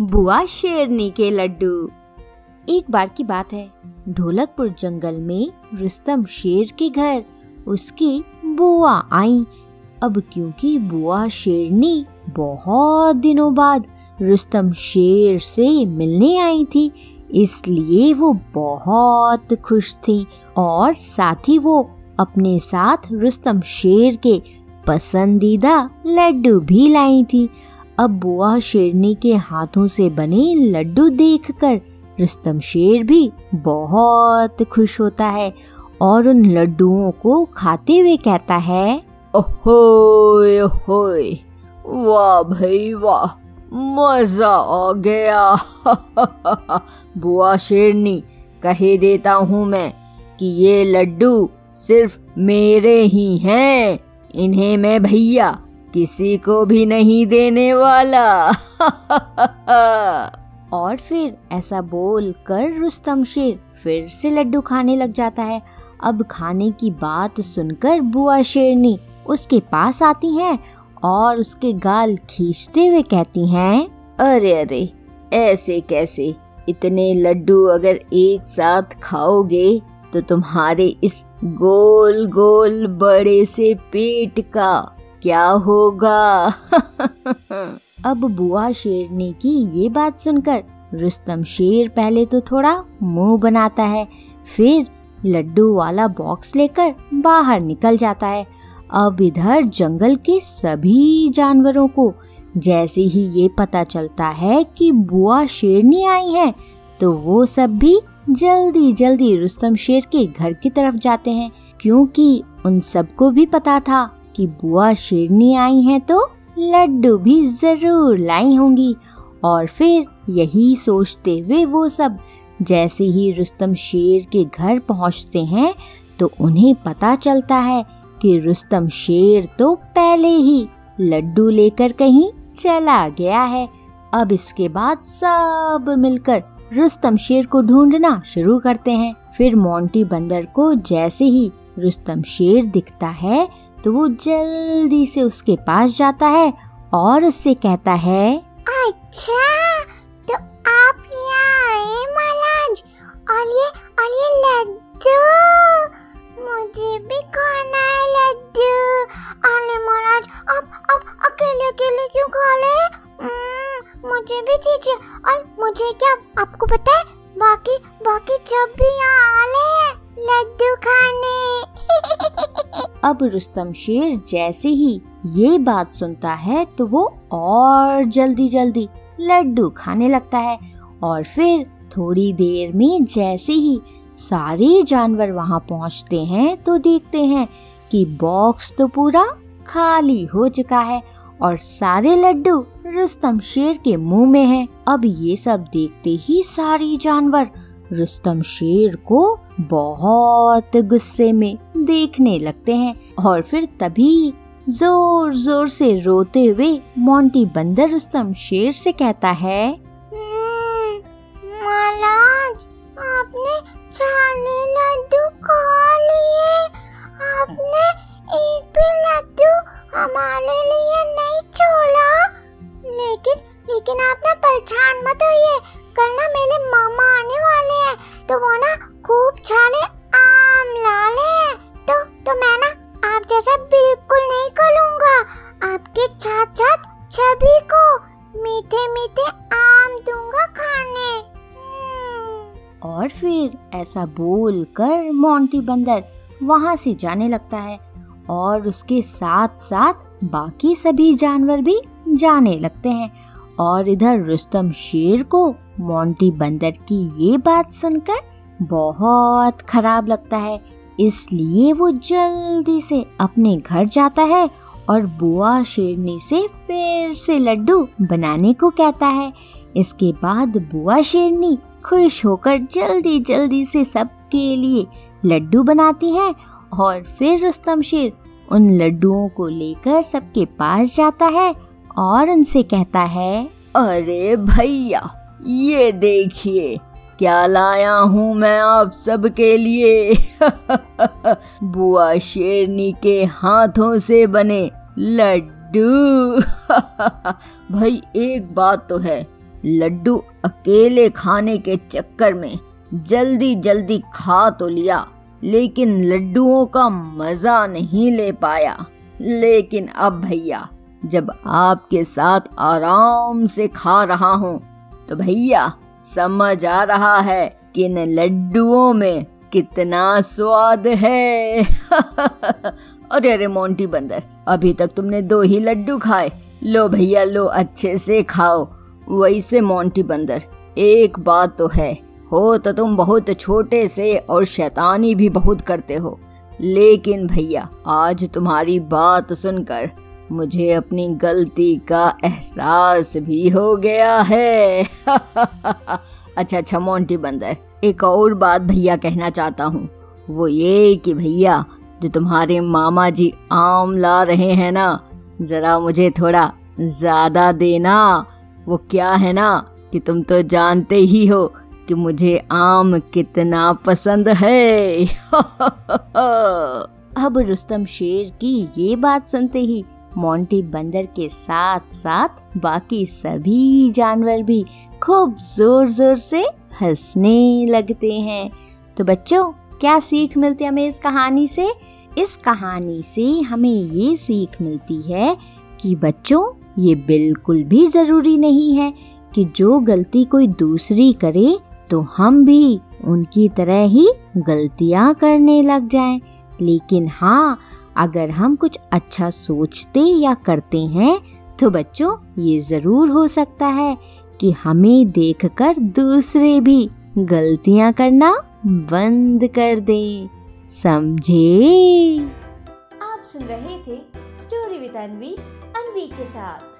बुआ शेरनी के लड्डू। एक बार की बात है, ढोलकपुर जंगल में रुस्तम शेर के घर, उसकी बुआ आई। अब क्योंकि बुआ शेरनी बहुत दिनों बाद रुस्तम शेर से मिलने आई थी, इसलिए वो बहुत खुश थी और साथ ही वो अपने साथ रुस्तम शेर के पसंदीदा लड्डू भी लाई थी। अब बुआ शेरनी के हाथों से बने लड्डू देखकर रुस्तम शेर भी बहुत खुश होता है और उन लड्डुओं को खाते हुए कहता है ओहोय ओहोय वाह भाई, वाह, मज़ा आ गया। बुआ शेरनी, कहे देता हूँ मैं कि ये लड्डू सिर्फ़ मेरे ही हैं, इन्हें मैं भैया किसी को भी नहीं देने वाला। और फिर ऐसा बोल कर रुस्तम शेर फिर से लड्डू खाने लग जाता है। अब खाने की बात सुनकर बुआ शेरनी उसके पास आती हैं और उसके गाल खींचते हुए कहती हैं, अरे अरे, ऐसे कैसे? इतने लड्डू अगर एक साथ खाओगे तो तुम्हारे इस गोल गोल बड़े से पेट का क्या होगा? अब बुआ शेरनी की ये बात सुनकर रुस्तम शेर पहले तो थोड़ा मुँह बनाता है, फिर लड्डू वाला बॉक्स लेकर बाहर निकल जाता है। अब इधर जंगल के सभी जानवरों को जैसे ही ये पता चलता है कि बुआ शेरनी आई है तो वो सब भी जल्दी जल्दी रुस्तम शेर के घर की तरफ़ जाते हैं, क्योंकि उन सबको भी पता था कि बुआ शेरनी आई हैं तो लड्डू भी ज़रूर लाई होंगी। और फिर यही सोचते हुए वो सब जैसे ही रुस्तम शेर के घर पहुँचते हैं तो उन्हें पता चलता है कि रुस्तम शेर तो पहले ही लड्डू लेकर कहीं चला गया है। अब इसके बाद सब मिलकर रुस्तम शेर को ढूंढना शुरू करते हैं। फिर मोंटी बंदर को जैसे ही रुस्तम शेर दिखता है तो वो जल्दी से उसके पास जाता है और उससे कहता है अच्छा तो आप यहाँ आए महाराज। और ये और ये लड्डू। मुझे भी खाना है लड्डू। अरे महाराज, आप आप अकेले अकेले क्यों खा रहे मुझे भी दीजिए। और मुझे क्या, आपको पता है, बाकी बाकी जब भी यहाँ आ ले लड्डू खाने? अब रुस्तम शेर जैसे ही ये बात सुनता है तो वो और जल्दी जल्दी लड्डू खाने लगता है और फिर थोड़ी देर में जैसे ही सारे जानवर वहाँ पहुँचते हैं तो देखते हैं कि बॉक्स तो पूरा खाली हो चुका है और सारे लड्डू रुस्तम शेर के मुँह में हैं। अब ये सब देखते ही सारे जानवर रुस्तम शेर को बहुत गुस्से में देखने लगते हैं और फिर तभी ज़ोर ज़ोर से रोते हुए मोंटी बंदर रुस्तम शेर से कहता है हम्म, महाराज आपने चाली लड्डू खा लिए। आपने एक भी लड्डू हमारे लिए नहीं छोड़ा। लेकिन लेकिन आप ना परेशान मत होइए। कल ना मेरे मामा आने वाले हैं। तो वो ना खूब सारे आम ला ले तो तो मैं ना आप जैसा बिल्कुल नहीं करूँगा। आपके साथ साथ सभी को मीठे मीठे आम दूँगा खाने। हम्म। और फिर ऐसा बोल कर मोंटी बंदर वहाँ से जाने लगता है और उसके साथ साथ बाकी सभी जानवर भी जाने लगते हैं और इधर रुस्तम शेर को मोंटी बंदर की ये बात सुनकर बहुत खराब लगता है। इसलिए वो जल्दी से अपने घर जाता है और बुआ शेरनी से फिर से लड्डू बनाने को कहता है। इसके बाद बुआ शेरनी खुश होकर जल्दी जल्दी से सबके लिए लड्डू बनाती है और फिर रुस्तम शेर उन लड्डुओं को लेकर सबके पास जाता है और उनसे कहता है, अरे भैया ये देखिए, क्या लाया हूँ मैं आप सबके लिए? बुआ शेरनी के हाथों से बने लड्डू। भाई, एक बात तो है, लड्डू अकेले खाने के चक्कर में जल्दी जल्दी खा तो लिया, लेकिन लड्डुओं का मज़ा नहीं ले पाया। लेकिन अब भैया, जब आपके साथ आराम से खा रहा हूँ तो भैया, समझ आ रहा है कि इन लड्डुओं में कितना स्वाद है। अरे अरे, मोंटी बंदर, अभी तक तुमने दो ही लड्डू खाए। लो भैया, लो, अच्छे से खाओ। वैसे मोंटी बंदर, एक बात तो है, हो तो तुम बहुत छोटे से और शैतानी भी बहुत करते हो। लेकिन भैया, आज तुम्हारी बात सुनकर मुझे अपनी गलती का एहसास भी हो गया है। अच्छा अच्छा मोंटी बंदर, एक और बात भैया कहना चाहता हूँ। वो ये कि भैया, जो तुम्हारे मामा जी आम ला रहे हैं ना, जरा मुझे थोड़ा ज़्यादा देना। वो क्या है ना, कि तुम तो जानते ही हो कि मुझे आम कितना पसंद है। अब रुस्तम शेर की ये बात सुनते ही मोंटी बंदर के साथ साथ बाकी सभी जानवर भी खूब ज़ोर ज़ोर से हंसने लगते हैं तो बच्चों, क्या सीख मिलती है हमें इस कहानी से इस कहानी से हमें ये सीख मिलती है कि बच्चों, ये बिल्कुल भी ज़रूरी नहीं है कि जो गलती कोई दूसरी करे तो हम भी उनकी तरह ही गलतियाँ करने लग जाएँ। लेकिन हाँ अगर हम कुछ अच्छा सोचते या करते हैं तो बच्चों, ये ज़रूर हो सकता है कि हमें देखकर दूसरे भी गलतियाँ करना बंद कर दें। समझे? आप सुन रहे थे स्टोरी विद अनवी अनवी के साथ।